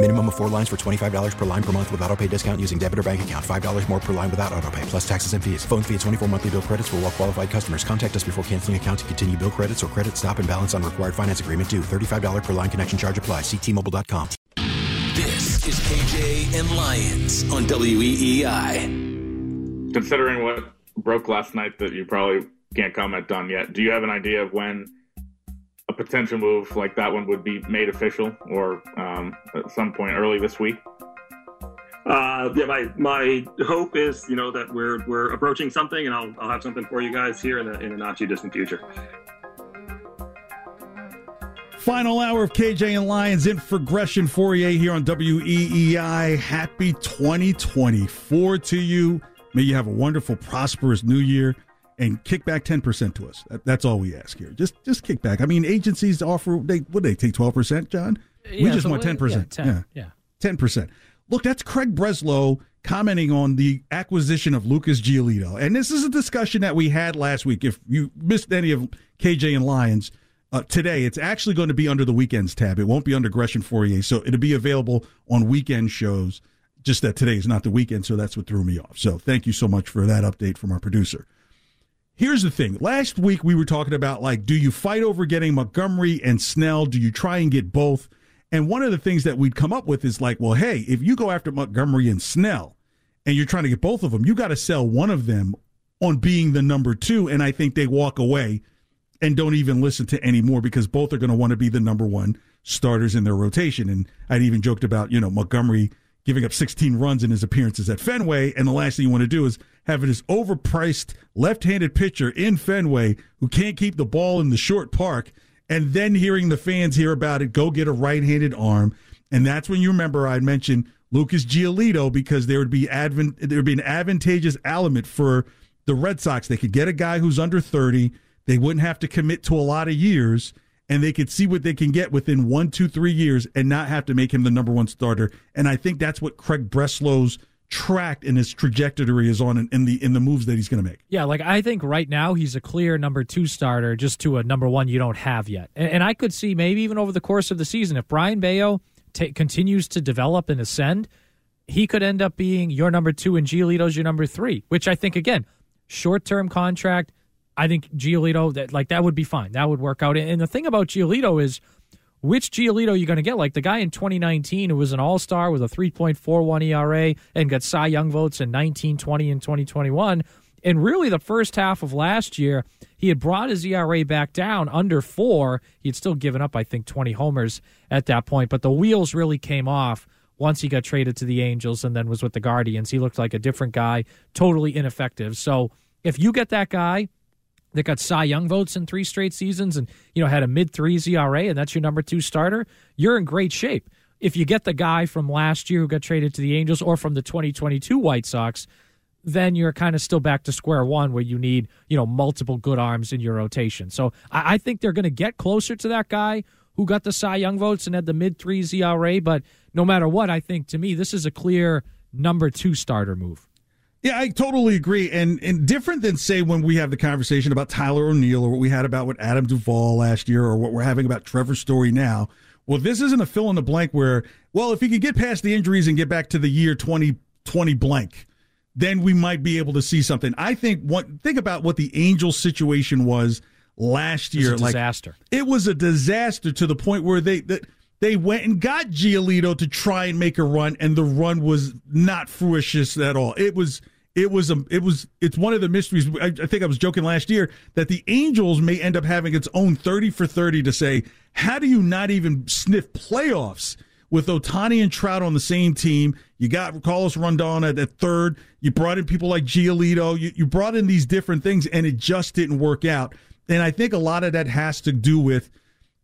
Minimum of four lines for $25 per line per month with auto pay discount using debit or bank account. $5 more per line without auto pay, plus taxes and fees. Phone fee at 24 monthly bill credits for all well qualified customers. Contact us before canceling account to continue bill credits or credit stop and balance on required finance agreement due. $35 per line connection charge apply. Ctmobile.com. This is KJ and Lyons on WEEI. Considering what broke last night that you probably can't comment on yet, do you have an idea of when a potential move like that one would be made official or um, at some point early this week? Uh, yeah, my my hope is you know that we're we're approaching something, and I'll I'll have something for you guys here in the in the not too distant future. Final hour of KJ and Lyons in for Gresh and Fauria here on WEEI. Happy 2024 to you. May you have a wonderful, prosperous new year and kick back 10% to us. That's all we ask here. Just just kick back. I mean, agencies offer, they would they take 12%, John? we just so want 10%. yeah, 10, yeah. 10%. Look, that's Craig Breslow commenting on the acquisition of Lucas Giolito. And this is a discussion that we had last week. If you missed any of KJ and Lyons, uh, today it's actually going to be under the weekends tab. It won't be under Gresham Fauria. So it'll be available on weekend shows. Just that today is not the weekend, so that's what threw me off. So thank you so much for that update from our producer. Here's the thing. Last week we were talking about like, do you fight over getting Montgomery and Snell? Do you try and get both? And one of the things that we'd come up with is like, well, hey, if you go after Montgomery and Snell and you're trying to get both of them, you got to sell one of them on being the number two. And I think they walk away and don't even listen to any more because both are going to want to be the number one starters in their rotation. And I'd even joked about, you know, Montgomery giving up 16 runs in his appearances at Fenway. And the last thing you want to do is have this overpriced left handed pitcher in Fenway who can't keep the ball in the short park. And then hearing the fans hear about it, go get a right handed arm. And that's when you remember I mentioned Lucas Giolito because there would be advent, there would be an advantageous element for the Red Sox. They could get a guy who's under 30. They wouldn't have to commit to a lot of years and they could see what they can get within one, two, three years and not have to make him the number one starter. And I think that's what Craig Breslow's track and his trajectory is on in, in the in the moves that he's going to make. Yeah, like I think right now he's a clear number two starter, just to a number one you don't have yet. And, and I could see maybe even over the course of the season, if Brayan Bello ta continues to develop and ascend, he could end up being your number two and Giolito's your number three. Which I think again, short term contract. I think Giolito that like that would be fine. That would work out. And the thing about Giolito is which Giolito are you going to get? Like the guy in 2019 who was an all star with a 3.41 ERA and got Cy Young votes in 19, 20, and 2021. And really, the first half of last year, he had brought his ERA back down under four. He had still given up, I think, 20 homers at that point, but the wheels really came off once he got traded to the Angels and then was with the Guardians. He looked like a different guy, totally ineffective. So if you get that guy, that got Cy Young votes in three straight seasons and you know had a mid threes ERA and that's your number two starter, you're in great shape. If you get the guy from last year who got traded to the Angels or from the 2022 White Sox, then you're kind of still back to square one where you need you know multiple good arms in your rotation. So I, I think they're going to get closer to that guy who got the Cy Young votes and had the mid threes ERA. But no matter what, I think to me this is a clear number two starter move. Yeah, I totally agree. And and different than say when we have the conversation about Tyler O'Neill or what we had about with Adam Duvall last year or what we're having about Trevor Story now. Well, this isn't a fill in the blank where, well, if he could get past the injuries and get back to the year 2020 blank, then we might be able to see something. I think what think about what the Angels situation was last It was year. a like disaster. it was a disaster to the point where they that they went and got Giolito to try and make a run, and the run was not fruitious at all. It was it was a it was it's one of the mysteries. I, I, think I was joking last year that the Angels may end up having its own thirty for thirty to say, how do you not even sniff playoffs with Ohtani and Trout on the same team? You got Carlos rondon at, at third. You brought in people like Giolito. You, you brought in these different things, and it just didn't work out. And I think a lot of that has to do with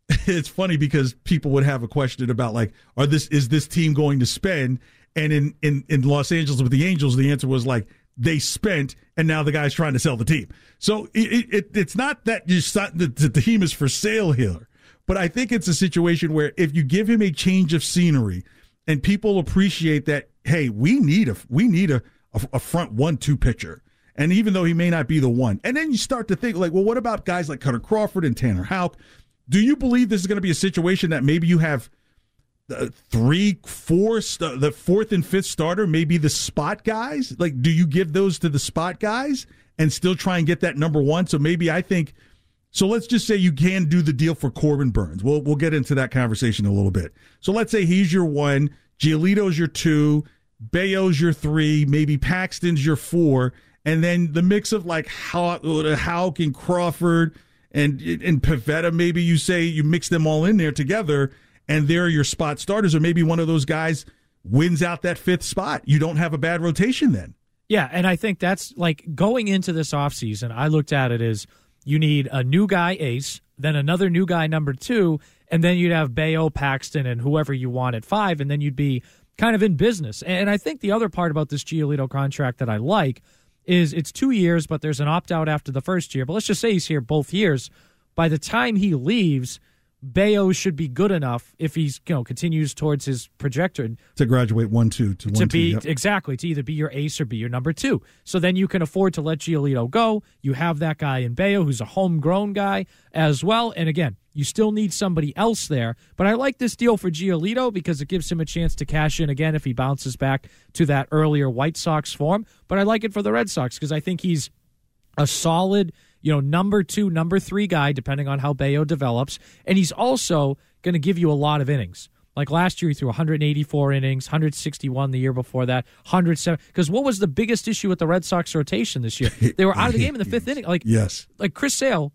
it's funny because people would have a question about like, are this is this team going to spend? And in in in Los Angeles with the Angels, the answer was like they spent, and now the guy's trying to sell the team. So it, it it's not that you the, the team is for sale here, but I think it's a situation where if you give him a change of scenery, and people appreciate that, hey, we need a we need a a, a front one two pitcher. And even though he may not be the one, and then you start to think like, well, what about guys like Kutter Crawford and Tanner Houck? Do you believe this is going to be a situation that maybe you have uh, three, four, st- the fourth and fifth starter, maybe the spot guys? Like, do you give those to the spot guys and still try and get that number one? So maybe I think. So let's just say you can do the deal for Corbin Burnes. We'll we'll get into that conversation a little bit. So let's say he's your one, Giolito's your two, Bello's your three, maybe Paxton's your four, and then the mix of like how Houck and Crawford and and Pivetta, maybe you say you mix them all in there together and they're your spot starters, or maybe one of those guys wins out that fifth spot. You don't have a bad rotation then. Yeah, and I think that's like going into this offseason, I looked at it as you need a new guy ace, then another new guy number two, and then you'd have Bello, Paxton, and whoever you want at five, and then you'd be kind of in business. And I think the other part about this Giolito contract that I like is it's two years, but there's an opt out after the first year. But let's just say he's here both years. By the time he leaves, Bello should be good enough if he's you know continues towards his projector to graduate one two to, one, to be two, yep. exactly to either be your ace or be your number two. So then you can afford to let Giolito go. You have that guy in Bello who's a homegrown guy as well. And again, you still need somebody else there. But I like this deal for Giolito because it gives him a chance to cash in again if he bounces back to that earlier White Sox form. But I like it for the Red Sox because I think he's a solid you know, number two, number three guy, depending on how Bello develops. And he's also going to give you a lot of innings. Like last year, he threw 184 innings, 161 the year before that, 107. Because what was the biggest issue with the Red Sox rotation this year? They were out of the game in the fifth inning. Like yes, like Chris Sale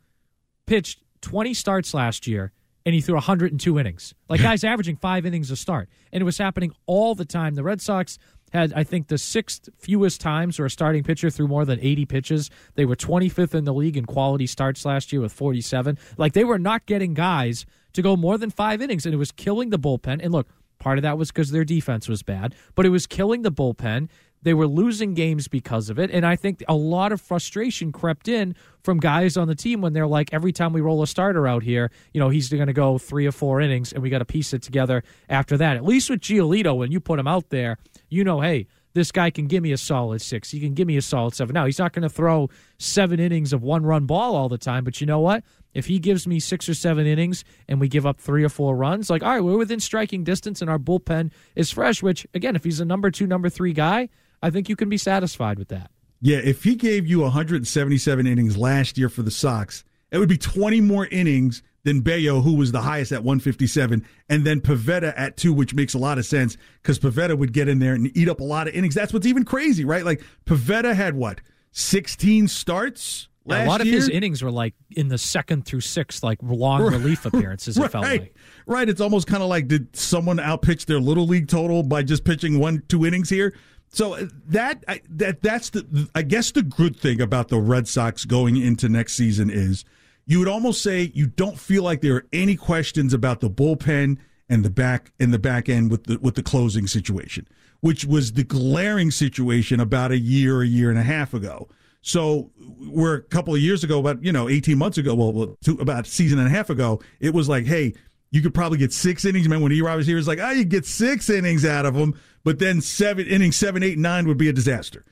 pitched 20 starts last year, and he threw 102 innings. Like guys averaging five innings a start, and it was happening all the time. The Red Sox had, I think, the sixth fewest times where a starting pitcher threw more than 80 pitches. They were 25th in the league in quality starts last year with 47. Like, they were not getting guys to go more than five innings, and it was killing the bullpen. And look, part of that was because their defense was bad, but it was killing the bullpen. They were losing games because of it. And I think a lot of frustration crept in from guys on the team when they're like, every time we roll a starter out here, you know, he's going to go three or four innings and we got to piece it together after that. At least with Giolito, when you put him out there, you know, hey, this guy can give me a solid six. He can give me a solid seven. Now, he's not going to throw seven innings of one run ball all the time, but you know what? If he gives me six or seven innings and we give up three or four runs, like, all right, we're within striking distance and our bullpen is fresh, which, again, if he's a number two, number three guy, I think you can be satisfied with that. Yeah, if he gave you 177 innings last year for the Sox, it would be 20 more innings than Bello, who was the highest at 157, and then Pivetta at two, which makes a lot of sense because Pivetta would get in there and eat up a lot of innings. That's what's even crazy, right? Like Pivetta had what 16 starts. Yeah, a lot of his innings were like in the second through sixth, like long relief appearances. It right. felt like. Right. It's almost kind of like did someone outpitch their little league total by just pitching one, two innings here? So uh, that that that's the I guess the good thing about the Red Sox going into next season is you would almost say you don't feel like there are any questions about the bullpen and the back and the back end with the with the closing situation, which was the glaring situation about a year, a year and a half ago. So we're a couple of years ago, about you know, eighteen months ago, well, two, about a season and a half ago, it was like, hey, you could probably get six innings. Man, when E. was here, it's like, oh, you get six innings out of them, but then seven innings, seven, eight, nine would be a disaster.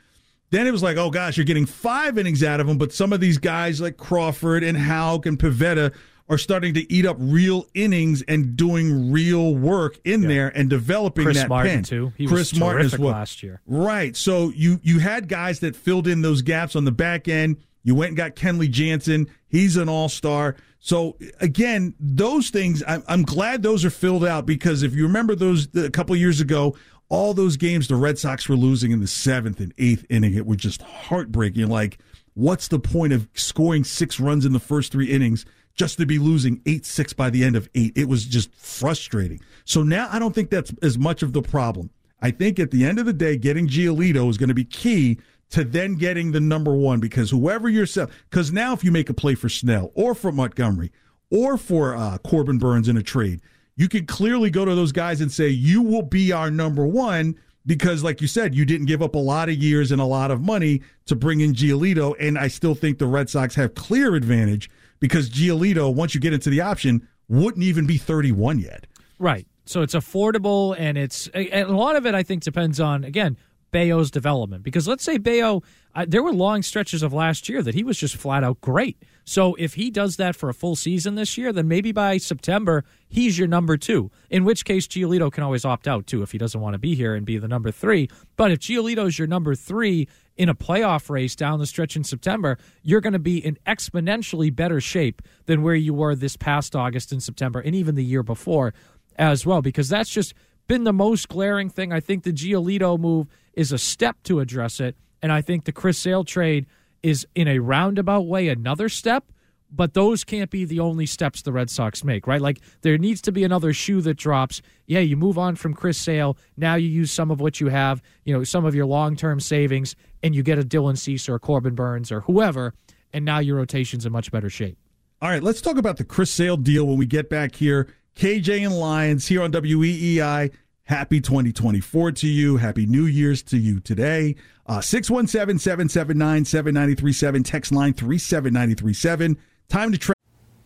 Then it was like, oh gosh, you're getting five innings out of them, but some of these guys like Crawford and Houck and Pivetta are starting to eat up real innings and doing real work in yeah. there and developing Chris that Martin pen. too. He Chris was Martin as well. last year. Right. So you you had guys that filled in those gaps on the back end. You went and got Kenley Jansen. He's an all star. So again, those things I'm, I'm glad those are filled out because if you remember those a couple years ago, all those games the Red Sox were losing in the seventh and eighth inning, it was just heartbreaking. Like, what's the point of scoring six runs in the first three innings just to be losing 8 6 by the end of eight? It was just frustrating. So now I don't think that's as much of the problem. I think at the end of the day, getting Giolito is going to be key to then getting the number one because whoever you're selling, because now if you make a play for Snell or for Montgomery or for uh, Corbin Burnes in a trade, you can clearly go to those guys and say, you will be our number one because, like you said, you didn't give up a lot of years and a lot of money to bring in Giolito. And I still think the Red Sox have clear advantage because Giolito, once you get into the option, wouldn't even be 31 yet. Right. So it's affordable, and it's and a lot of it. I think depends on again Bello's development because let's say Bello, uh, there were long stretches of last year that he was just flat out great. So if he does that for a full season this year, then maybe by September he's your number two. In which case Giolito can always opt out too if he doesn't want to be here and be the number three. But if Giolito is your number three in a playoff race down the stretch in September, you're going to be in exponentially better shape than where you were this past August and September and even the year before as well, because that's just been the most glaring thing. I think the Giolito move is a step to address it, and I think the Chris Sale trade is in a roundabout way another step. But those can't be the only steps the Red Sox make, right? Like there needs to be another shoe that drops. Yeah, you move on from Chris Sale. Now you use some of what you have, you know, some of your long term savings, and you get a Dylan Cease or Corbin Burnes or whoever, and now your rotation's in much better shape. All right, let's talk about the Chris Sale deal when we get back here. KJ and Lyons here on WEEI. Happy 2024 to you. Happy New Year's to you today. Uh, 617 779 7937. Text line 37937. Time to try.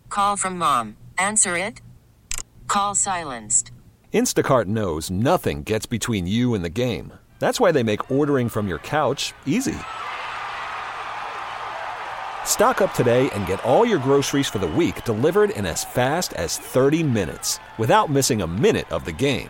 Call from mom. Answer it. Call silenced. Instacart knows nothing gets between you and the game. That's why they make ordering from your couch easy. Stock up today and get all your groceries for the week delivered in as fast as 30 minutes without missing a minute of the game.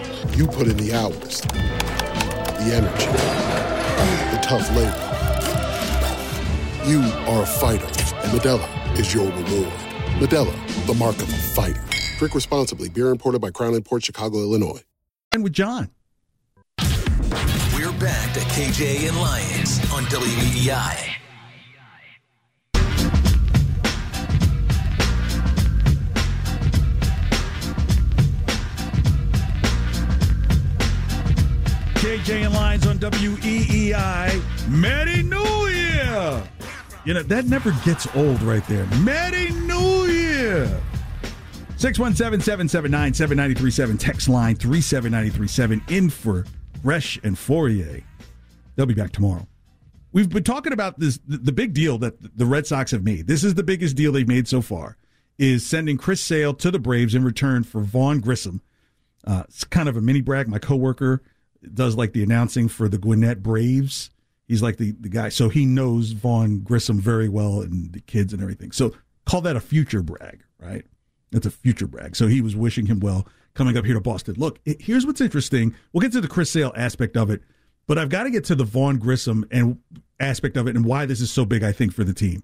You put in the hours, the energy, the tough labor. You are a fighter, and Modelo is your reward. Modelo, the mark of a fighter. Drink responsibly. Beer imported by Crown Port Chicago, Illinois. And with John. We're back to KJ and Lyons on WEEI. KJ and Lyons on WEEI. Merry New Year! You know, that never gets old right there. Merry New Year! 617 779 7937. Text line 37937. In for Gresh and Fauria. They'll be back tomorrow. We've been talking about this the, the big deal that the Red Sox have made. This is the biggest deal they've made so far. Is sending Chris Sale to the Braves in return for Vaughn Grissom. Uh, it's kind of a mini brag. My coworker does like the announcing for the Gwinnett Braves. He's like the, the guy, so he knows Vaughn Grissom very well and the kids and everything. So call that a future brag, right? That's a future brag. So he was wishing him well coming up here to Boston. Look, it, here's what's interesting. We'll get to the Chris Sale aspect of it, but I've got to get to the Vaughn Grissom and aspect of it and why this is so big. I think for the team,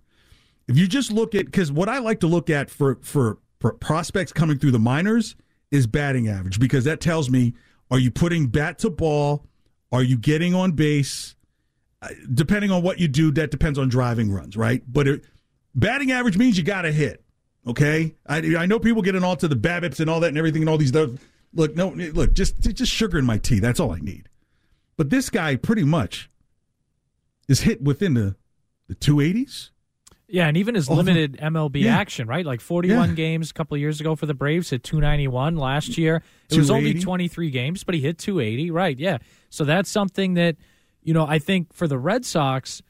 if you just look at because what I like to look at for for, for prospects coming through the minors is batting average because that tells me are you putting bat to ball, are you getting on base. Uh, Depending on what you do, that depends on driving runs, right? But it, batting average means you got to hit. Okay, I, I know people getting all to the BABIPs and all that and everything and all these. Other, look, no, look, just just sugar in my tea. That's all I need. But this guy pretty much is hit within the the 280s. Yeah, and even his Over- limited MLB Yeah. action, right? Like 41 Yeah. games a couple of years ago for the Braves, hit 291 last year. It was only 23 games, but he hit 280, right? Yeah. So that's something that, you know, I think for the Red Sox,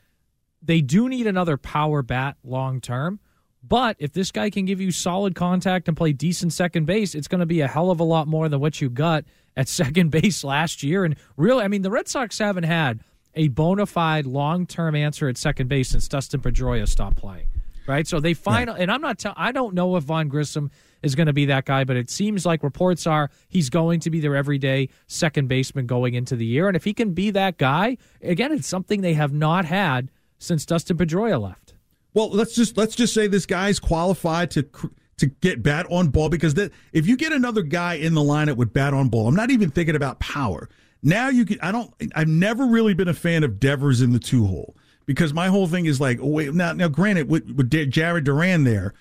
they do need another power bat long term. But if this guy can give you solid contact and play decent second base, it's going to be a hell of a lot more than what you got at second base last year. And really, I mean, the Red Sox haven't had a bona fide long term answer at second base since Dustin Pedroia stopped playing. Right, so they find, and I'm not. Tell, I don't know if Vaughn Grissom is going to be that guy, but it seems like reports are he's going to be their everyday second baseman going into the year. And if he can be that guy, again, it's something they have not had since Dustin Pedroia left. Well, let's just let's just say this guy's qualified to cr- to get bat on ball because that if you get another guy in the lineup with bat on ball, I'm not even thinking about power. Now you can. I don't. I've never really been a fan of Devers in the two hole because my whole thing is like, oh wait, now now granted with, with Jarren Duran there,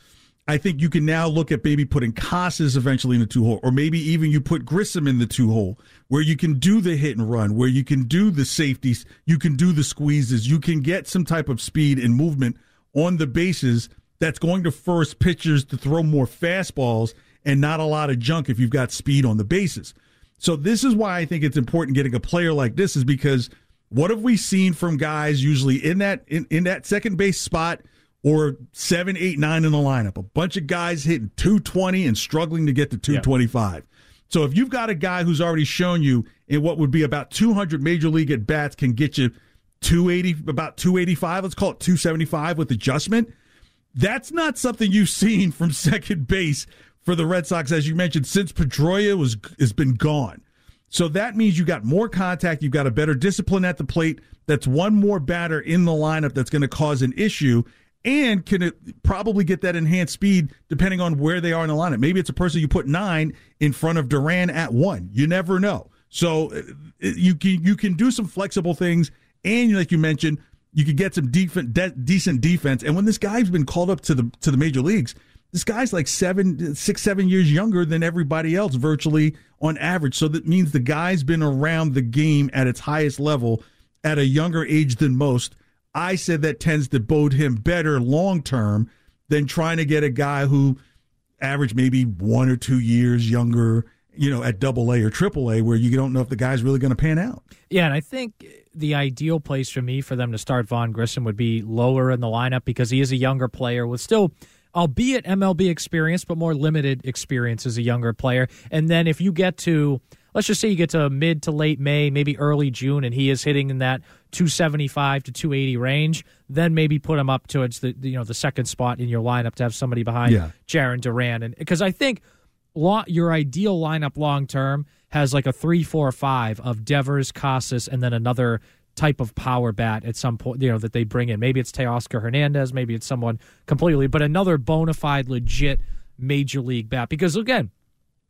I think you can now look at maybe putting Casas eventually in the two hole, or maybe even you put Grissom in the two hole, where you can do the hit and run, where you can do the safeties, you can do the squeezes, you can get some type of speed and movement on the bases that's going to force pitchers to throw more fastballs and not a lot of junk if you've got speed on the bases. So this is why I think it's important getting a player like this is because what have we seen from guys usually in that in, in that second base spot or seven, eight, nine in the lineup? A bunch of guys hitting 220 and struggling to get to 225. So if you've got a guy who's already shown you in what would be about 200 major league at bats can get you 280 about 285, let's call it 275 with adjustment. That's not something you've seen from second base for the Red Sox, as you mentioned, since Pedroia was has been gone. So that means you got more contact, you've got a better discipline at the plate. That's one more batter in the lineup that's going to cause an issue, and can probably get that enhanced speed depending on where they are in the lineup. Maybe it's a person you put nine in front of Duran at one. You never know. So uh, you can you can do some flexible things, and like you mentioned, you could get some de- decent defense. And when this guy's been called up to the to the major leagues, this guy's like seven, six, seven years younger than everybody else, virtually on average. So that means the guy's been around the game at its highest level at a younger age than most. I said that tends to bode him better long term than trying to get a guy who average maybe one or two years younger, you know, at double A or triple A, where you don't know if the guy's really going to pan out. Yeah, and I think the ideal place for me for them to start Vaughn Grissom would be lower in the lineup because he is a younger player with still, albeit MLB experience, but more limited experience as a younger player. And then if you get to, let's just say you get to mid to late May, maybe early June, and he is hitting in that 275 to 280 range, then maybe put him up towards the you know the second spot in your lineup to have somebody behind Yeah. Jarren Duran, and because I think your ideal lineup long term has like a three, four, five of Devers, Casas, and then another type of power bat at some point, you know, that they bring in. Maybe it's Teoscar Hernandez, maybe it's someone completely, but another bona fide, legit major league bat. Because again,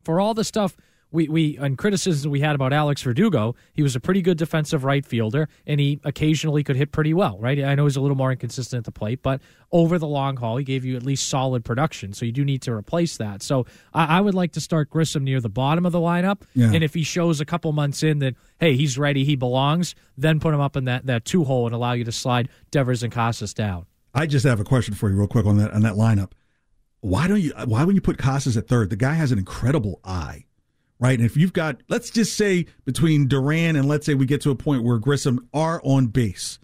for all the stuff we, we and criticism we had about Alex Verdugo, he was a pretty good defensive right fielder, and he occasionally could hit pretty well, right? I know he's a little more inconsistent at the plate, but over the long haul, he gave you at least solid production. So you do need to replace that. So I, I would like to start Grissom near the bottom of the lineup, Yeah. and if he shows a couple months in that hey he's ready, he belongs, then put him up in that that two hole and allow you to slide Devers and Casas down. I just have a question for you, real quick, on that on that lineup. Why don't you? Why when you put Casas at third? The guy has an incredible eye, right? And if you've got, let's just say between Duran and let's say we get to a point where Grissom are on base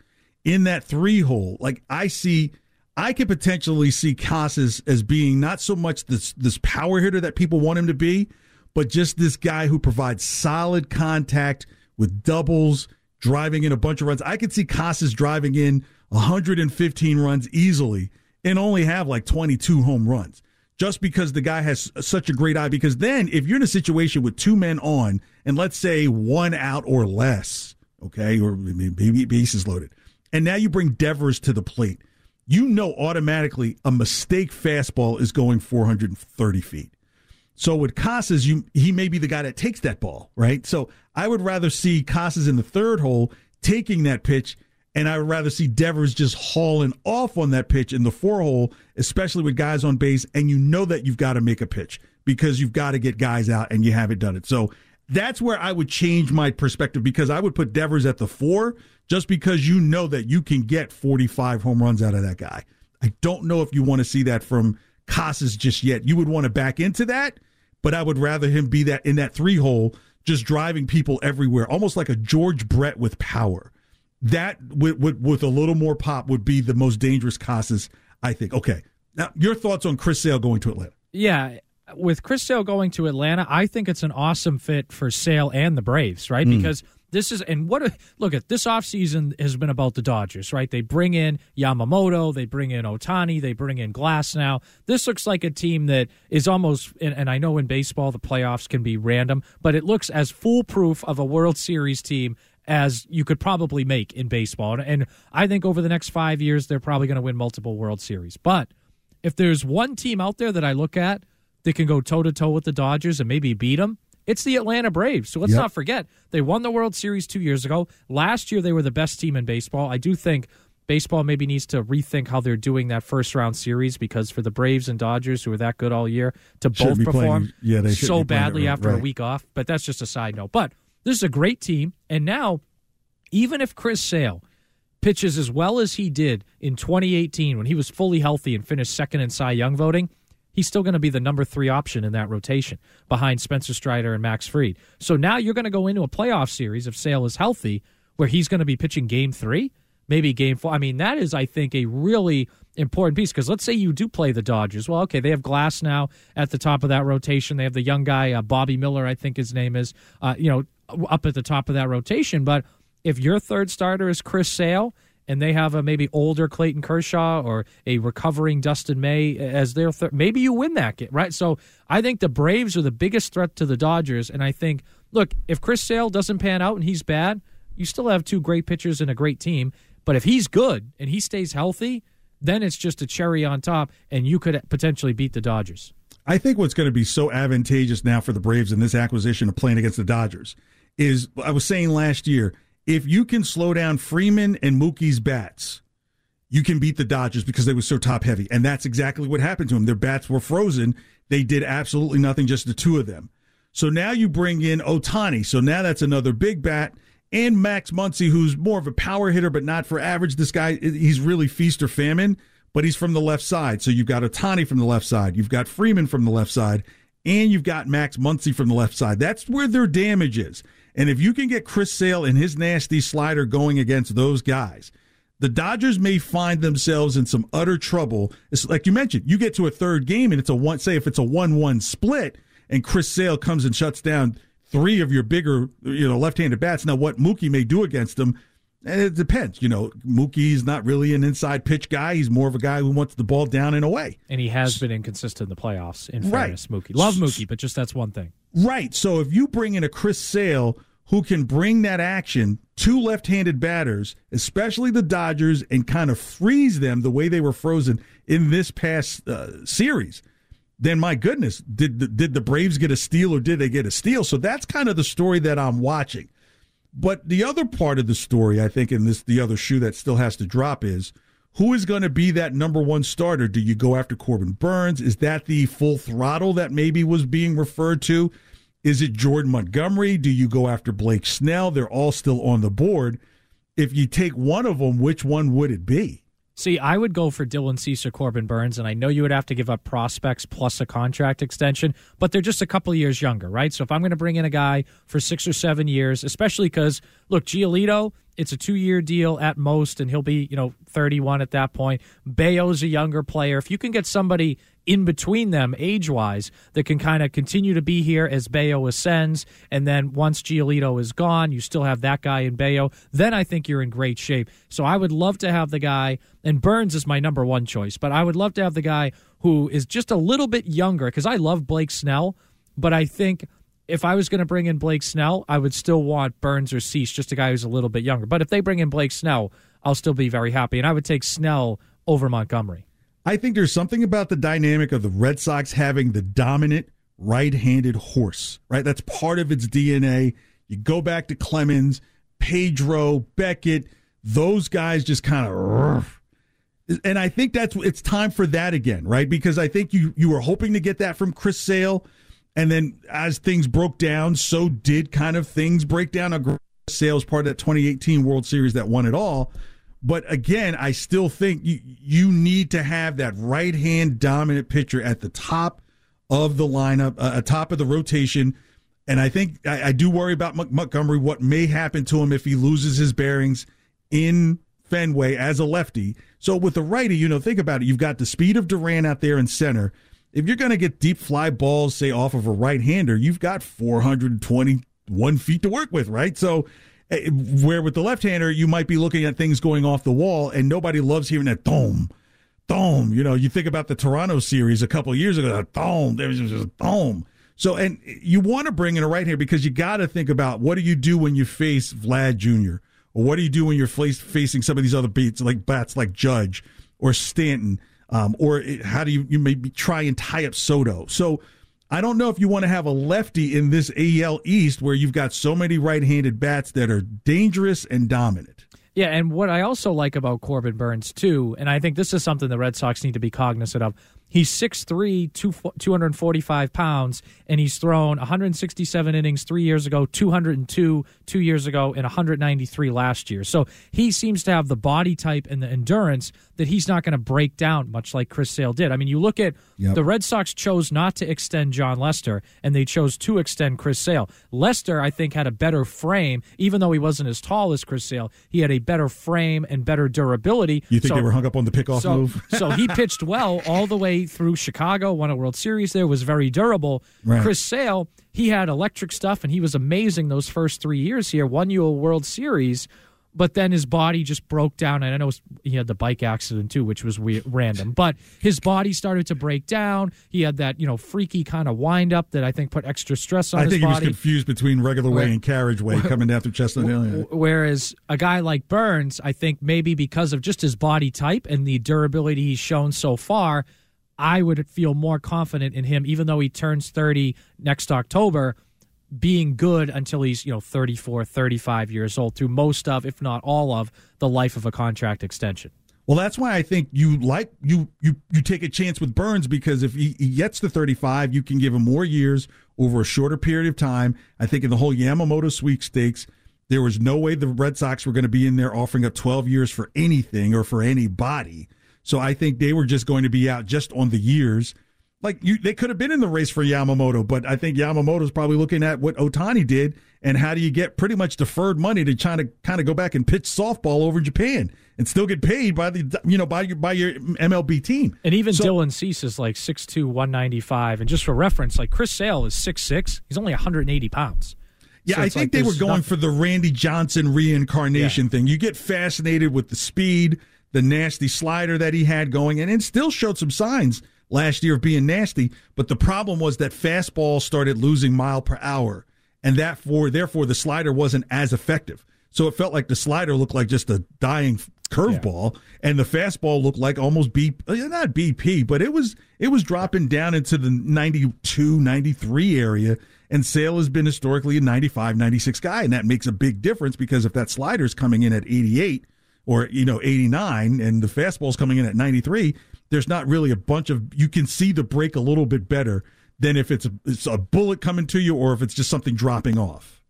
in that three hole, like I see, I could potentially see Casas as being not so much this this power hitter that people want him to be, but just this guy who provides solid contact with doubles, driving in a bunch of runs. I could see Casas driving in 115 runs easily and only have like 22 home runs just because the guy has such a great eye. Because then, if you're in a situation with two men on, and let's say one out or less, okay, or maybe bases loaded, and now you bring Devers to the plate, you know automatically a mistake fastball is going 430 feet. So with Casas, you he may be the guy that takes that ball, right? So I would rather see Casas in the third hole taking that pitch, and I would rather see Devers just hauling off on that pitch in the four hole, especially with guys on base, and you know that you've got to make a pitch because you've got to get guys out, and you haven't done it. So That's where I would change my perspective because I would put Devers at the four just because you know that you can get 45 home runs out of that guy. I don't know if you want to see that from Casas just yet. You would want to back into that, but I would rather him be that in that three hole, just driving people everywhere, almost like a George Brett with power. That with, with, with a little more pop would be the most dangerous Casas, I think. Okay. Now, your thoughts on Chris Sale going to Atlanta? Yeah, with Chris Sale going to Atlanta, I think it's an awesome fit for Sale and the Braves, right? Hmm. Because this is and what a, look at this offseason has been about the Dodgers, right? They bring in Yamamoto, they bring in Ohtani, they bring in Glasnow. This looks like a team that is almost and, and I know in baseball the playoffs can be random, but it looks as foolproof of a World Series team as you could probably make in baseball. And, I think over the next 5 years they're probably going to win multiple World Series. But if there's one team out there that I look at that can go toe to toe with the Dodgers and maybe beat them, it's the Atlanta Braves. So let's Yep. not forget they won the World Series two years ago. Last year they were the best team in baseball. I do think baseball maybe needs to rethink how they're doing that first round series because for the Braves and Dodgers who are that good all year to Shouldn't both be playing- perform yeah, they so badly right, after a week off. But that's just a side note. But this is a great team, and now even if Chris Sale pitches as well as he did in 2018 when he was fully healthy and finished second in Cy Young voting, he's still going to be the number three option in that rotation behind Spencer Strider and Max Fried. So now you're going to go into a playoff series if Sale is healthy where he's going to be pitching game three, maybe game four. I mean, that is, I think, a really important piece because let's say you do play the Dodgers. Well, okay, they have Glasnow at the top of that rotation. They have the young guy, uh, Bobby Miller, I think his name is, uh, you know, up at the top of that rotation. But if your third starter is Chris Sale and they have a maybe older Clayton Kershaw or a recovering Dustin May as their third, maybe you win that game, right? So I think the Braves are the biggest threat to the Dodgers. And I think, look, if Chris Sale doesn't pan out and he's bad, you still have two great pitchers and a great team. But if he's good and he stays healthy, then it's just a cherry on top, and you could potentially beat the Dodgers. I think what's going to be so advantageous now for the Braves in this acquisition of playing against the Dodgers is I was saying last year, if you can slow down Freeman and Mookie's bats, you can beat the Dodgers because they were so top heavy. And that's exactly what happened to them. Their bats were frozen. They did absolutely nothing, just the two of them. So now you bring in Ohtani. So now that's another big bat. And Max Muncy, who's more of a power hitter, but not for average. This guy, he's really feast or famine, but he's from the left side. So you've got Ohtani from the left side. You've got Freeman from the left side. And you've got Max Muncy from the left side. That's where their damage is. And if you can get Chris Sale and his nasty slider going against those guys, the Dodgers may find themselves in some utter trouble. It's like you mentioned, you get to a third game and it's a one, say if it's a one-one split, and Chris Sale comes and shuts down three of your bigger, you know, left-handed bats. Now, what Mookie may do against them, eh, it depends. You know, Mookie's not really an inside pitch guy. He's more of a guy who wants the ball down and away. And he has been inconsistent in the playoffs, in Right. fairness, Mookie. Love Mookie, but just that's one thing. Right. So if you bring in a Chris Sale who can bring that action to left-handed batters, especially the Dodgers, and kind of freeze them the way they were frozen in this past uh, series, then my goodness, did the, did the Braves get a steal or did they get a steal? So that's kind of the story that I'm watching. But the other part of the story, I think, in this the other shoe that still has to drop is who is going to be that number one starter? Do you go after Corbin Burnes? Is that the full throttle that maybe was being referred to? Is it Jordan Montgomery? Do you go after Blake Snell? They're all still on the board. If you take one of them, which one would it be? See, I would go for Dylan Cease or Corbin Burnes, and I know you would have to give up prospects plus a contract extension, but they're just a couple of years younger, right? So if I'm going to bring in a guy for six or seven years, especially because, look, Giolito, it's a two year deal at most, and he'll be, you know, 31 at that point. Bello's a younger player. If you can get somebody in between them age wise that can kind of continue to be here as Bello ascends. And then once Giolito is gone, you still have that guy in Bello. Then I think you're in great shape. So I would love to have the guy, and Burnes is my number one choice, but I would love to have the guy who is just a little bit younger because I love Blake Snell, but I think. If I was going to bring in Blake Snell, I would still want Burnes or Cease, just a guy who's a little bit younger. But if they bring in Blake Snell, I'll still be very happy. And I would take Snell over Montgomery. I think there's something about the dynamic of the Red Sox having the dominant right-handed horse, right? That's part of its DNA. You go back to Clemens, Pedro, Beckett, those guys just kind of and I think that's it's time for that again, right? Because I think you you were hoping to get that from Chris Sale And then as things broke down, so did kind of things break down. A Sale's part of that 2018 World Series that won it all. But again, I still think you, you need to have that right hand dominant pitcher at the top of the lineup, uh, top of the rotation. And I think I, I do worry about Montgomery, what may happen to him if he loses his bearings in Fenway as a lefty. So with the righty, you know, think about it. You've got the speed of Duran out there in center if you're going to get deep fly balls, say off of a right hander, you've got 421 feet to work with, right? So, where with the left hander, you might be looking at things going off the wall, and nobody loves hearing that dome, dome. You know, you think about the Toronto series a couple years ago, that dome, there's just a dome. So, and you want to bring in a right hander because you got to think about what do you do when you face Vlad Jr. or what do you do when you're facing some of these other beats like bats like Judge or Stanton um, or how do you, you maybe try and tie up Soto? So I don't know if you want to have a lefty in this AL East where you've got so many right handed bats that are dangerous and dominant. Yeah, and what I also like about Corbin Burnes, too, and I think this is something the Red Sox need to be cognizant of. He's 6'3, 245 pounds, and he's thrown 167 innings three years ago, 202 two years ago, and 193 last year. So he seems to have the body type and the endurance that he's not going to break down, much like Chris Sale did. I mean, you look at yep. the Red Sox chose not to extend Jon Lester, and they chose to extend Chris Sale. Lester, I think, had a better frame, even though he wasn't as tall as Chris Sale. He had a better frame and better durability. You think so, they were hung up on the pickoff so, move? so he pitched well all the way through Chicago, won a World Series there, was very durable. Right. Chris Sale, he had electric stuff, and he was amazing those first three years here. Won you a World Series, but then his body just broke down. And I know he had the bike accident too, which was weird, random. But his body started to break down. He had that you know freaky kind of wind up that I think put extra stress on I his think he was confused between regular way and carriageway coming after Chestnut Hill. Whereas a guy like Burnes, I think maybe because of just his body type and the durability he's shown so far, I would feel more confident in him, even though he turns 30 next October being good until he's you know 34 35 years old through most of if not all of the life of a contract extension. Well that's why i think you like you you you take a chance with Burnes because if he, he gets to 35 you can give him more years over a shorter period of time. I think in the whole yamamoto sweepstakes there was no way the red sox were going to be in there offering up 12 years for anything or for anybody. So i think they were just going to be out just on the years like you they could have been in the race for Yamamoto, but I think Yamamoto's probably looking at what Ohtani did and how do you get pretty much deferred money to try to kind of go back and pitch softball over Japan and still get paid by the you know by your by your MLB team. And even so, Dylan Cease is like 6'2", 195. and just for reference, like Chris Sale is 6'6". He's only 180 pounds. Yeah, so I think like they were going nothing. for the Randy Johnson reincarnation yeah. thing. You get fascinated with the speed, the nasty slider that he had going, and it still showed some signs last year of being nasty. But the problem was that fastball started losing mile per hour, and that for therefore the slider wasn't as effective. So it felt like the slider looked like just a dying curveball, yeah. and the fastball looked like almost B uh, not BP, but it was it was dropping down into the 92, 93 area. And Sale has been historically a 95, 96 guy, and that makes a big difference because if that slider's coming in at 88 or you know 89 and the fastball's coming in at 93, there's not really a bunch of you can see the break a little bit better than if it's a, it's a bullet coming to you or if it's just something dropping off.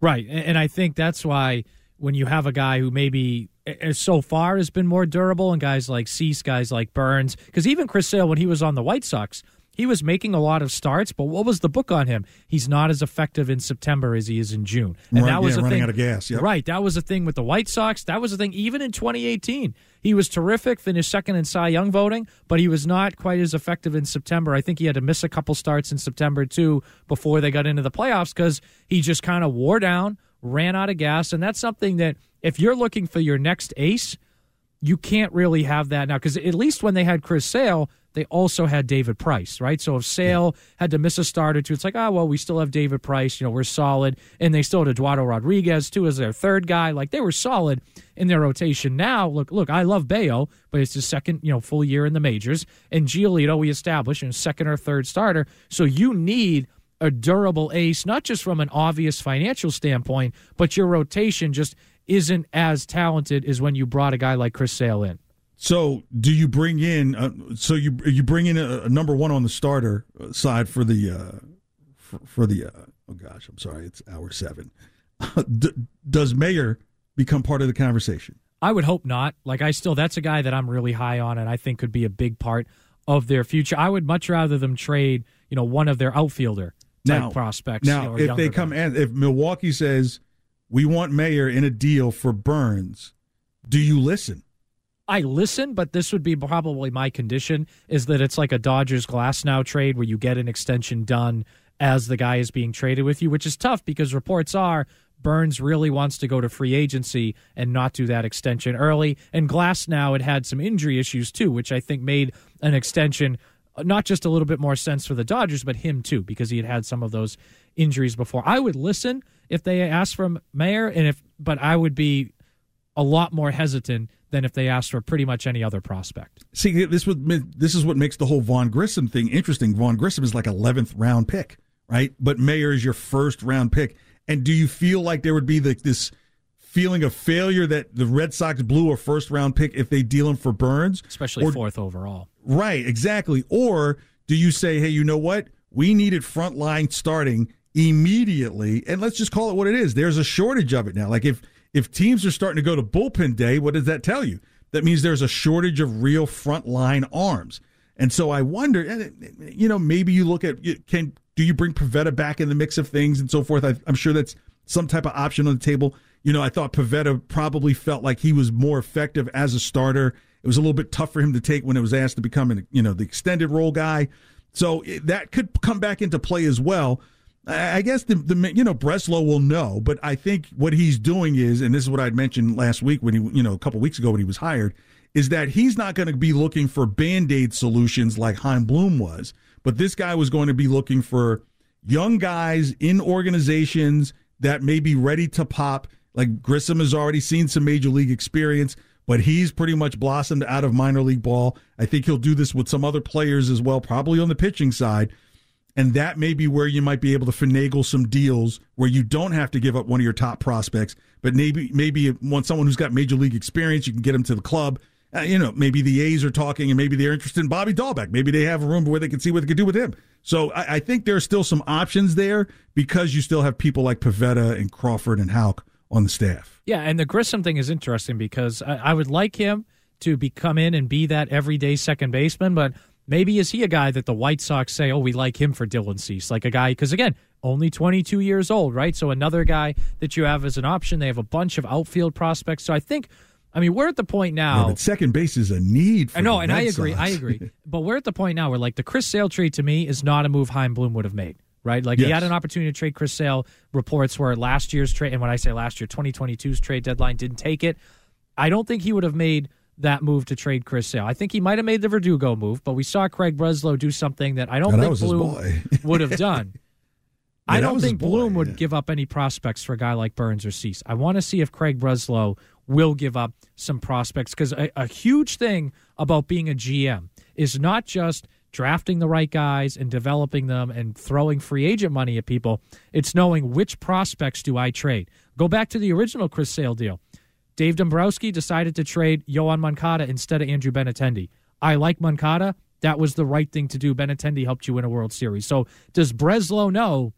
Right, and I think that's why when you have a guy who maybe so far has been more durable, and guys like Cease, guys like Burnes, because even Chris Sale when he was on the White Sox, he was making a lot of starts, but what was the book on him? He's not as effective in September as he is in June, and right, that was yeah, a running thing. out of gas. Yep. Right, that was a thing with the White Sox. That was a thing even in 2018. He was terrific, finished second in Cy Young voting, but he was not quite as effective in September. I think he had to miss a couple starts in September too before they got into the playoffs because he just kind of wore down, ran out of gas, and that's something that if you're looking for your next ace, you can't really have that now because at least when they had Chris Sale they also had David Price, right? So if Sale yeah. had to miss a start or two, it's like, oh, well, we still have David Price. You know, we're solid. And they still had Eduardo Rodriguez, too, as their third guy. Like, they were solid in their rotation. Now, look, look, I love Bello, but it's his second, you know, full year in the majors. And Giolito, we established, in second or third starter. So you need a durable ace, not just from an obvious financial standpoint, but your rotation just isn't as talented as when you brought a guy like Chris Sale in. So, do you bring in? Uh, so you you bring in a, a, number one on the starter side for the uh, for, for the. Uh, oh gosh, I'm sorry. It's hour seven. D- does Mayer become part of the conversation? I would hope not. Like I still, that's a guy that I'm really high on, and I think could be a big part of their future. I would much rather them trade, you know, one of their outfielder type now, prospects. Now, you know, if they come guys. and if Milwaukee says we want Mayer in a deal for Burnes, do you listen? I listen, but this would be probably my condition is that it's like a Dodgers Glasnow trade where you get an extension done as the guy is being traded with you, which is tough because reports are Burnes really wants to go to free agency and not do that extension early. And Glasnow had had some injury issues too, which I think made an extension not just a little bit more sense for the Dodgers, but him too, because he had had some of those injuries before. I would listen if they asked from Mayer, and if but I would be a lot more hesitant than if they asked for pretty much any other prospect. See, this would this is what makes the whole Vaughn Grissom thing interesting. Vaughn Grissom is like eleventh round pick, right? But Mayer is your first round pick. And do you feel like there would be the, this feeling of failure that the Red Sox blew a first round pick if they deal him for Burnes, especially Or- fourth overall? Right, exactly. Or do you say, hey, you know what? We needed front line starting immediately, and let's just call it what it is. There's a shortage of it now. Like if if teams are starting to go to bullpen day, what does that tell you? That means there's a shortage of real front line arms. And so I wonder, you know, maybe you look at can do you bring Pivetta back in the mix of things and so forth? I, I'm sure that's some type of option on the table. You know, I thought Pivetta probably felt like he was more effective as a starter. It was a little bit tough for him to take when it was asked to become an, you know, the extended role guy. So that could come back into play as well. I guess the, the you know Breslow will know, but I think what he's doing is, and this is what I'd mentioned last week when he you know a couple weeks ago when he was hired, is that he's not going to be looking for band aid solutions like Chaim Bloom was, but this guy was going to be looking for young guys in organizations that may be ready to pop. Like Grissom has already seen some major league experience, but he's pretty much blossomed out of minor league ball. I think he'll do this with some other players as well, probably on the pitching side. And that may be where you might be able to finagle some deals where you don't have to give up one of your top prospects, but maybe maybe want someone who's got major league experience, you can get them to the club. Uh, you know, maybe the A's are talking and maybe they're interested in Bobby Dalbec. Maybe they have a room where they can see what they can do with him. So I, I think there's still some options there because you still have people like Pivetta and Crawford and Houck on the staff. Yeah, and the Grissom thing is interesting because I, I would like him to be come in and be that everyday second baseman, but maybe is he a guy that the White Sox say, "Oh, we like him for Dylan Cease," like a guy because again, only 22 years old, right? So another guy that you have as an option. They have a bunch of outfield prospects, so I think. I mean, we're at the point now. Yeah, second base is a need. For I know, and Red I agree. Sox. I agree. but we're at the point now where, like, the Chris Sale trade to me is not a move Chaim Bloom would have made, right? Like, he had an opportunity to trade Chris Sale. Reports were last year's trade, and when I say last year, 2022's trade deadline didn't take it. I don't think he would have made that move to trade Chris Sale. I think he might have made the Verdugo move, but we saw Craig Breslow do something that I don't think Bloom would have done. Yeah, I don't think boy, Bloom would yeah. give up any prospects for a guy like Burnes or Cease. I want to see if Craig Breslow will give up some prospects because a, a huge thing about being a GM is not just drafting the right guys and developing them and throwing free agent money at people. It's knowing which prospects do I trade. Go back to the original Chris Sale deal. Dave Dombrowski decided to trade Yoan Moncada instead of Andrew Benintendi. I like Moncada. That was the right thing to do. Benintendi helped you win a World Series. So does Breslow know,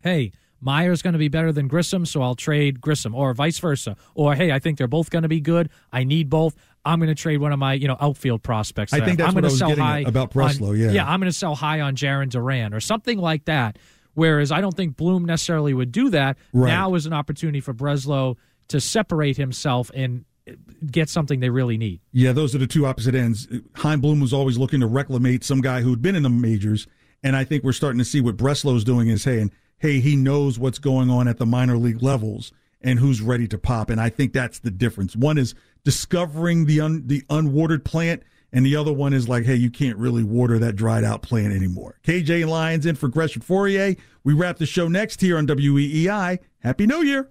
hey, Mayer's going to be better than Grissom, so I'll trade Grissom, or vice versa. Or hey, I think they're both going to be good. I need both. I'm going to trade one of my you know outfield prospects. I think that's I'm what I was sell getting high about on- Breslow, yeah. yeah, I'm going to sell high on Jarren Duran or something like that. Whereas I don't think Bloom necessarily would do that. Right. Now is an opportunity for Breslow to separate himself and get something they really need. Yeah, those are the two opposite ends. Chaim Bloom was always looking to reclamate some guy who'd been in the majors, and I think we're starting to see what Breslow's doing is saying, hey, he knows what's going on at the minor league levels and who's ready to pop, and I think that's the difference. One is discovering the un, the unwatered plant, and the other one is like, hey, you can't really water that dried out plant anymore. KJ Lyons in for Gresh and Fauria. We wrap the show next here on WEEI. Happy New Year.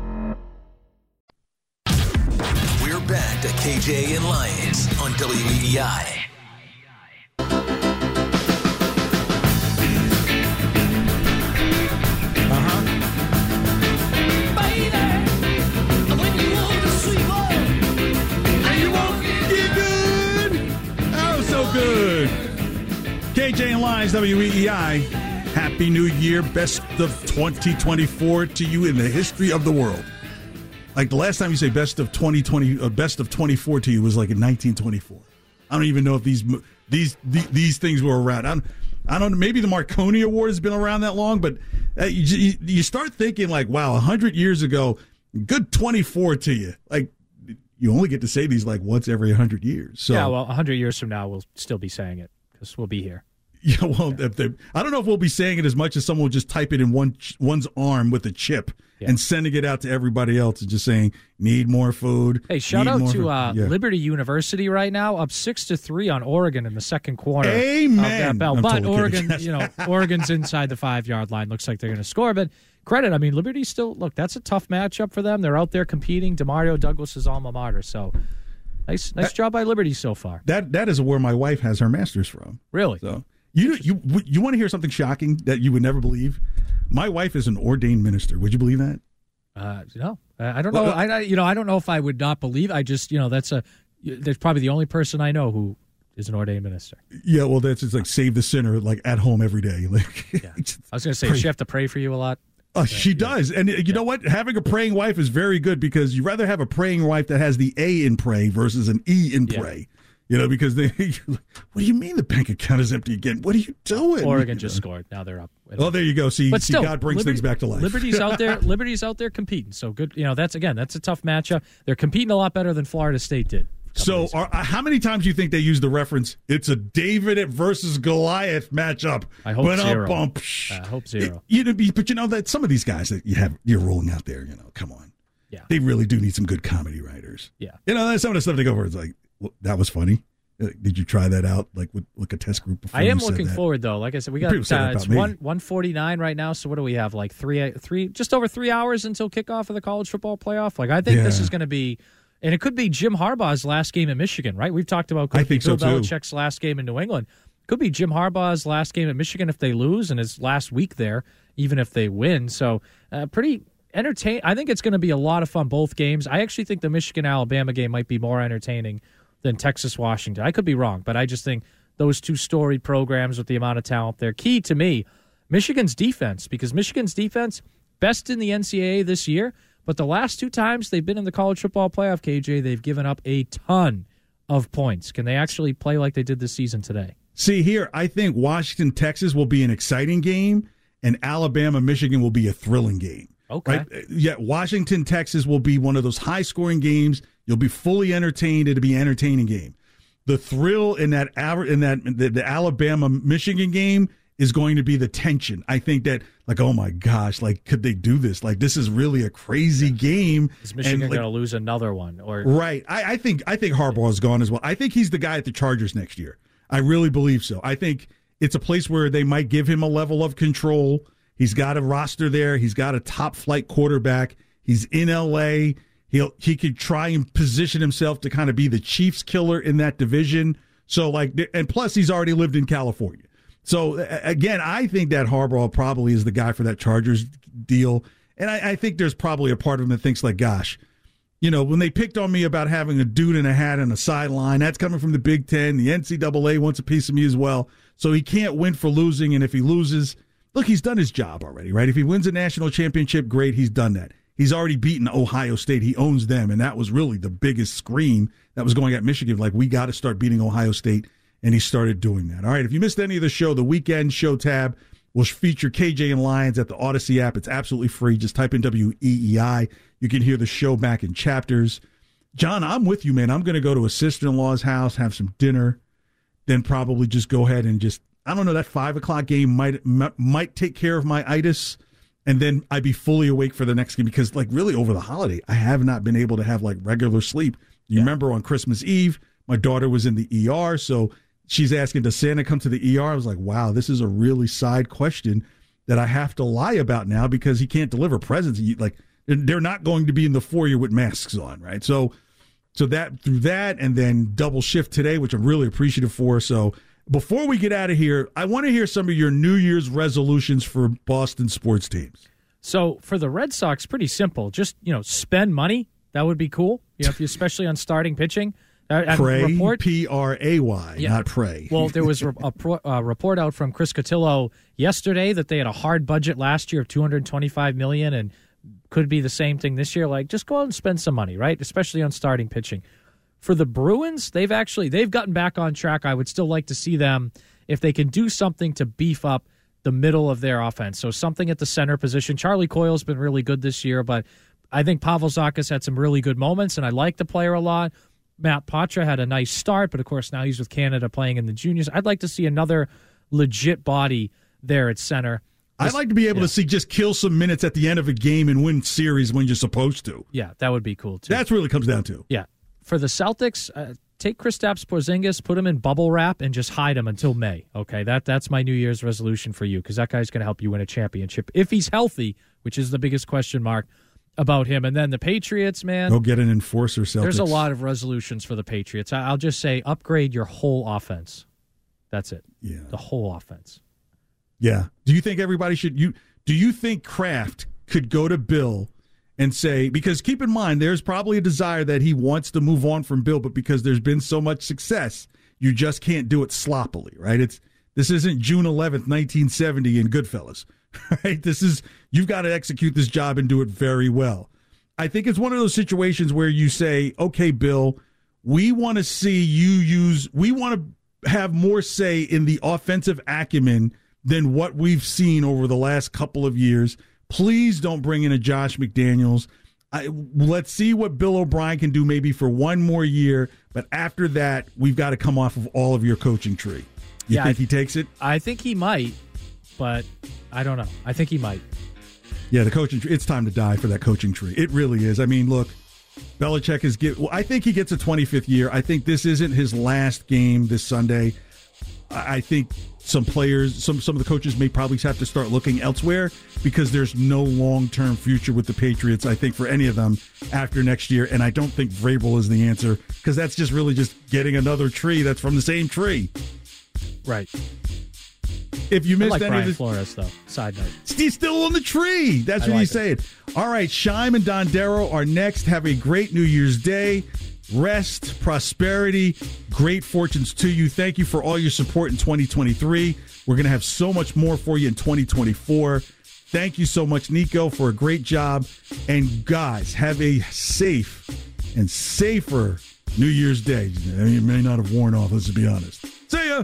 to KJ and Lyons on E WEEI. That was so good. KJ and Lyons, WEEI. Happy New Year. Best of 2024 to you in the history of the world. Like the last time you say best of 2020, uh, best of 24 to you was like in 1924. I don't even know if these these these, these things were around. I don't, I don't. Maybe the Marconi Award has been around that long, but uh, you, you, start thinking like, wow, 100 years ago, good 24 to you. Like you only get to say these like once every 100 years. So yeah, well, 100 years from now, we'll still be saying it because we'll be here. Yeah, well, if they, I don't know if we'll be saying it as much as someone will just type it in one one's arm with a chip and sending it out to everybody else and just saying need more food. Hey, shout need out more to uh, Yeah. Liberty University right now, up six to three on Oregon in the second quarter. Amen. That. But totally Oregon, kidding. you know, Oregon's inside the five yard line. Looks like they're going to score, but credit. I mean, Liberty still look. That's a tough matchup for them. They're out there competing. Demario Douglas's alma mater. So nice, nice job by Liberty so far. That that is where my wife has her master's from. Really? So you you you want to hear something shocking that you would never believe? My wife is an ordained minister. Would you believe that? Uh, no, I don't know. Well, I, I you know I don't know if I would not believe. I just you know that's a that's probably the only person I know who is an ordained minister. Yeah, well, that's like save the sinner, like at home every day. Like, I was going to say, Pray. she have to pray for you a lot? Uh, she does, and you know what? Having a praying wife is very good because you rather have a praying wife that has the A in pray versus an E in pray. You know, because they, what do you mean the bank account is empty again? What are you doing? Oregon You just know? scored. Now they're up. Oh, there you go. See, but see, still, God brings Liberty- things back to life. Liberty's out there. Liberty's out there competing. So good. You know, that's again, that's a tough matchup. They're competing a lot better than Florida State did. So, are, uh, how many times do you think they use the reference? It's a David versus Goliath matchup. I hope zero. bump. I hope zero. You know, but you know that some of these guys that you have you're rolling out there. You know, come on. Yeah. They really do need some good comedy writers. Yeah. You know, that's some of the stuff they go for. It's like that was funny. Uh, Did you try that out, like with like a test group? Before I am looking that? forward though. Like I said, we got People say that uh, it's one one forty nine right now. So what do we have? Like three three just over three hours until kickoff of the college football playoff. Like I think this is going to be, and it could be Jim Harbaugh's last game in Michigan. Right? We've talked about I could be think so, Bill too. Belichick's last game in New England. Could be Jim Harbaugh's last game at Michigan if they lose, and his last week there, even if they win. So uh, pretty entertain. I think it's going to be a lot of fun both games. I actually think the Michigan Alabama game might be more entertaining than Texas Washington. I could be wrong, but I just think those two storied programs with the amount of talent there. Key to me, Michigan's defense because Michigan's defense best in the NCAA this year, but the last two times they've been in the college football playoff, KJ, they've given up a ton of points. Can they actually play like they did this season today? See here, I think Washington Texas will be an exciting game, and Alabama Michigan will be a thrilling game. Okay. Right? Yeah, Washington Texas will be one of those high scoring games. You'll be fully entertained. It'll be an entertaining game. The thrill in that in that the, the Alabama Michigan game is going to be the tension. I think that like oh my gosh, like could they do this? Like this is really a crazy game. Is Michigan like, going to lose another one? Or Right. I, I think I think Harbaugh is gone as well. I think he's the guy at the Chargers next year. I really believe so. I think it's a place where they might give him a level of control. He's got a roster there. He's got a top flight quarterback. He's in LA. He'll he could try and position himself to kind of be the Chiefs killer in that division. So like and plus he's already lived in California. So again, I think that Harbaugh probably is the guy for that Chargers deal. And I, I think there's probably a part of him that thinks like, gosh, you know, when they picked on me about having a dude in a hat and a sideline, that's coming from the Big Ten. The NCAA wants a piece of me as well. So he can't win for losing. And if he loses, look, he's done his job already, right? If he wins a national championship, great. He's done that. He's already beaten Ohio State. He owns them. And that was really the biggest scream that was going at Michigan. Like, we got to start beating Ohio State. And he started doing that. All right. If you missed any of the show, the weekend show tab will feature KJ and Lyons at the Audacy app. It's absolutely free. Just type in WEEI. You can hear the show back in chapters. John, I'm with you, man. I'm going to go to a sister in law's house, have some dinner, then probably just go ahead and just, I don't know, that five o'clock game might might- take care of my itis. And then I'd be fully awake for the next game because, like, really over the holiday, I have not been able to have like regular sleep. You remember on Christmas Eve, my daughter was in the ER. So she's asking, Does Santa come to the ER? I was like, Wow, this is a really side question that I have to lie about now because he can't deliver presents. Like they're not going to be in the foyer with masks on, right? So, so that through that, and then double shift today, which I'm really appreciative for. So, before we get out of here, I want to hear some of your New Year's resolutions for Boston sports teams. So for the Red Sox, pretty simple. Just you know, spend money. That would be cool. You know, if you especially on starting pitching. Uh, Pray, P R A Y, Yeah. not pray. Well, there was a, a pro- a report out from Chris Cotillo yesterday that they had a hard budget last year of 225 million and could be the same thing this year. Like, just go out and spend some money, right? Especially on starting pitching. For the Bruins, they've actually they've gotten back on track. I would still like to see them if they can do something to beef up the middle of their offense. So something at the center position. Charlie Coyle's been really good this year, but I think Pavel Zacha's had some really good moments, and I like the player a lot. Matt Poitras had a nice start, but of course now he's with Canada playing in the juniors. I'd like to see another legit body there at center. I'd like to be able to see just kill some minutes at the end of a game and win series when you're supposed to. Yeah, that would be cool too. That's really comes down to. Yeah. For the Celtics, uh, take Kristaps Porzingis, put him in bubble wrap, and just hide him until May. Okay, that that's my New Year's resolution for you because that guy's going to help you win a championship if he's healthy, which is the biggest question mark about him. And then the Patriots, man. Go get an enforcer, Celtics. There's a lot of resolutions for the Patriots. I'll just say upgrade your whole offense. That's it. Yeah. The whole offense. Yeah. Do you think everybody should you do you think Kraft could go to Bill and say because keep in mind there's probably a desire that he wants to move on from Bill, but because there's been so much success, you just can't do it sloppily, right? It's this isn't June 11th, 1970 in Goodfellas, right? This is you've got to execute this job and do it very well. I think it's one of those situations where you say, "Okay, Bill, we want to see you use we want to have more say in the offensive acumen than what we've seen over the last couple of years. Please don't bring in a Josh McDaniels. I, let's see what Bill O'Brien can do maybe for one more year, but after that, we've got to come off of all of your coaching tree. You Yeah, think he takes it? I think he might, but I don't know. I think he might. Yeah, the coaching tree. It's time to die for that coaching tree. It really is. I mean, look, Belichick is get. Well, I think he gets a 25th year. I think this isn't his last game this Sunday. I I think some players, some some of the coaches may probably have to start looking elsewhere because there's no long term future with the Patriots. I think for any of them after next year, and I don't think Vrabel is the answer because that's just really just getting another tree that's from the same tree. Right. If you missed I like any Brian of this, Flores, though. Side note. He's still on the tree. That's I what like he's saying. All right, Shime and Dondero are next. Have a great New Year's Day. Rest, prosperity, great fortunes to you. Thank you for all your support in 2023. We're going to have so much more for you in 2024. Thank you so much, Nico, for a great job. And guys, have a safe and safer New Year's Day. It may not have worn off, let's be honest. See ya.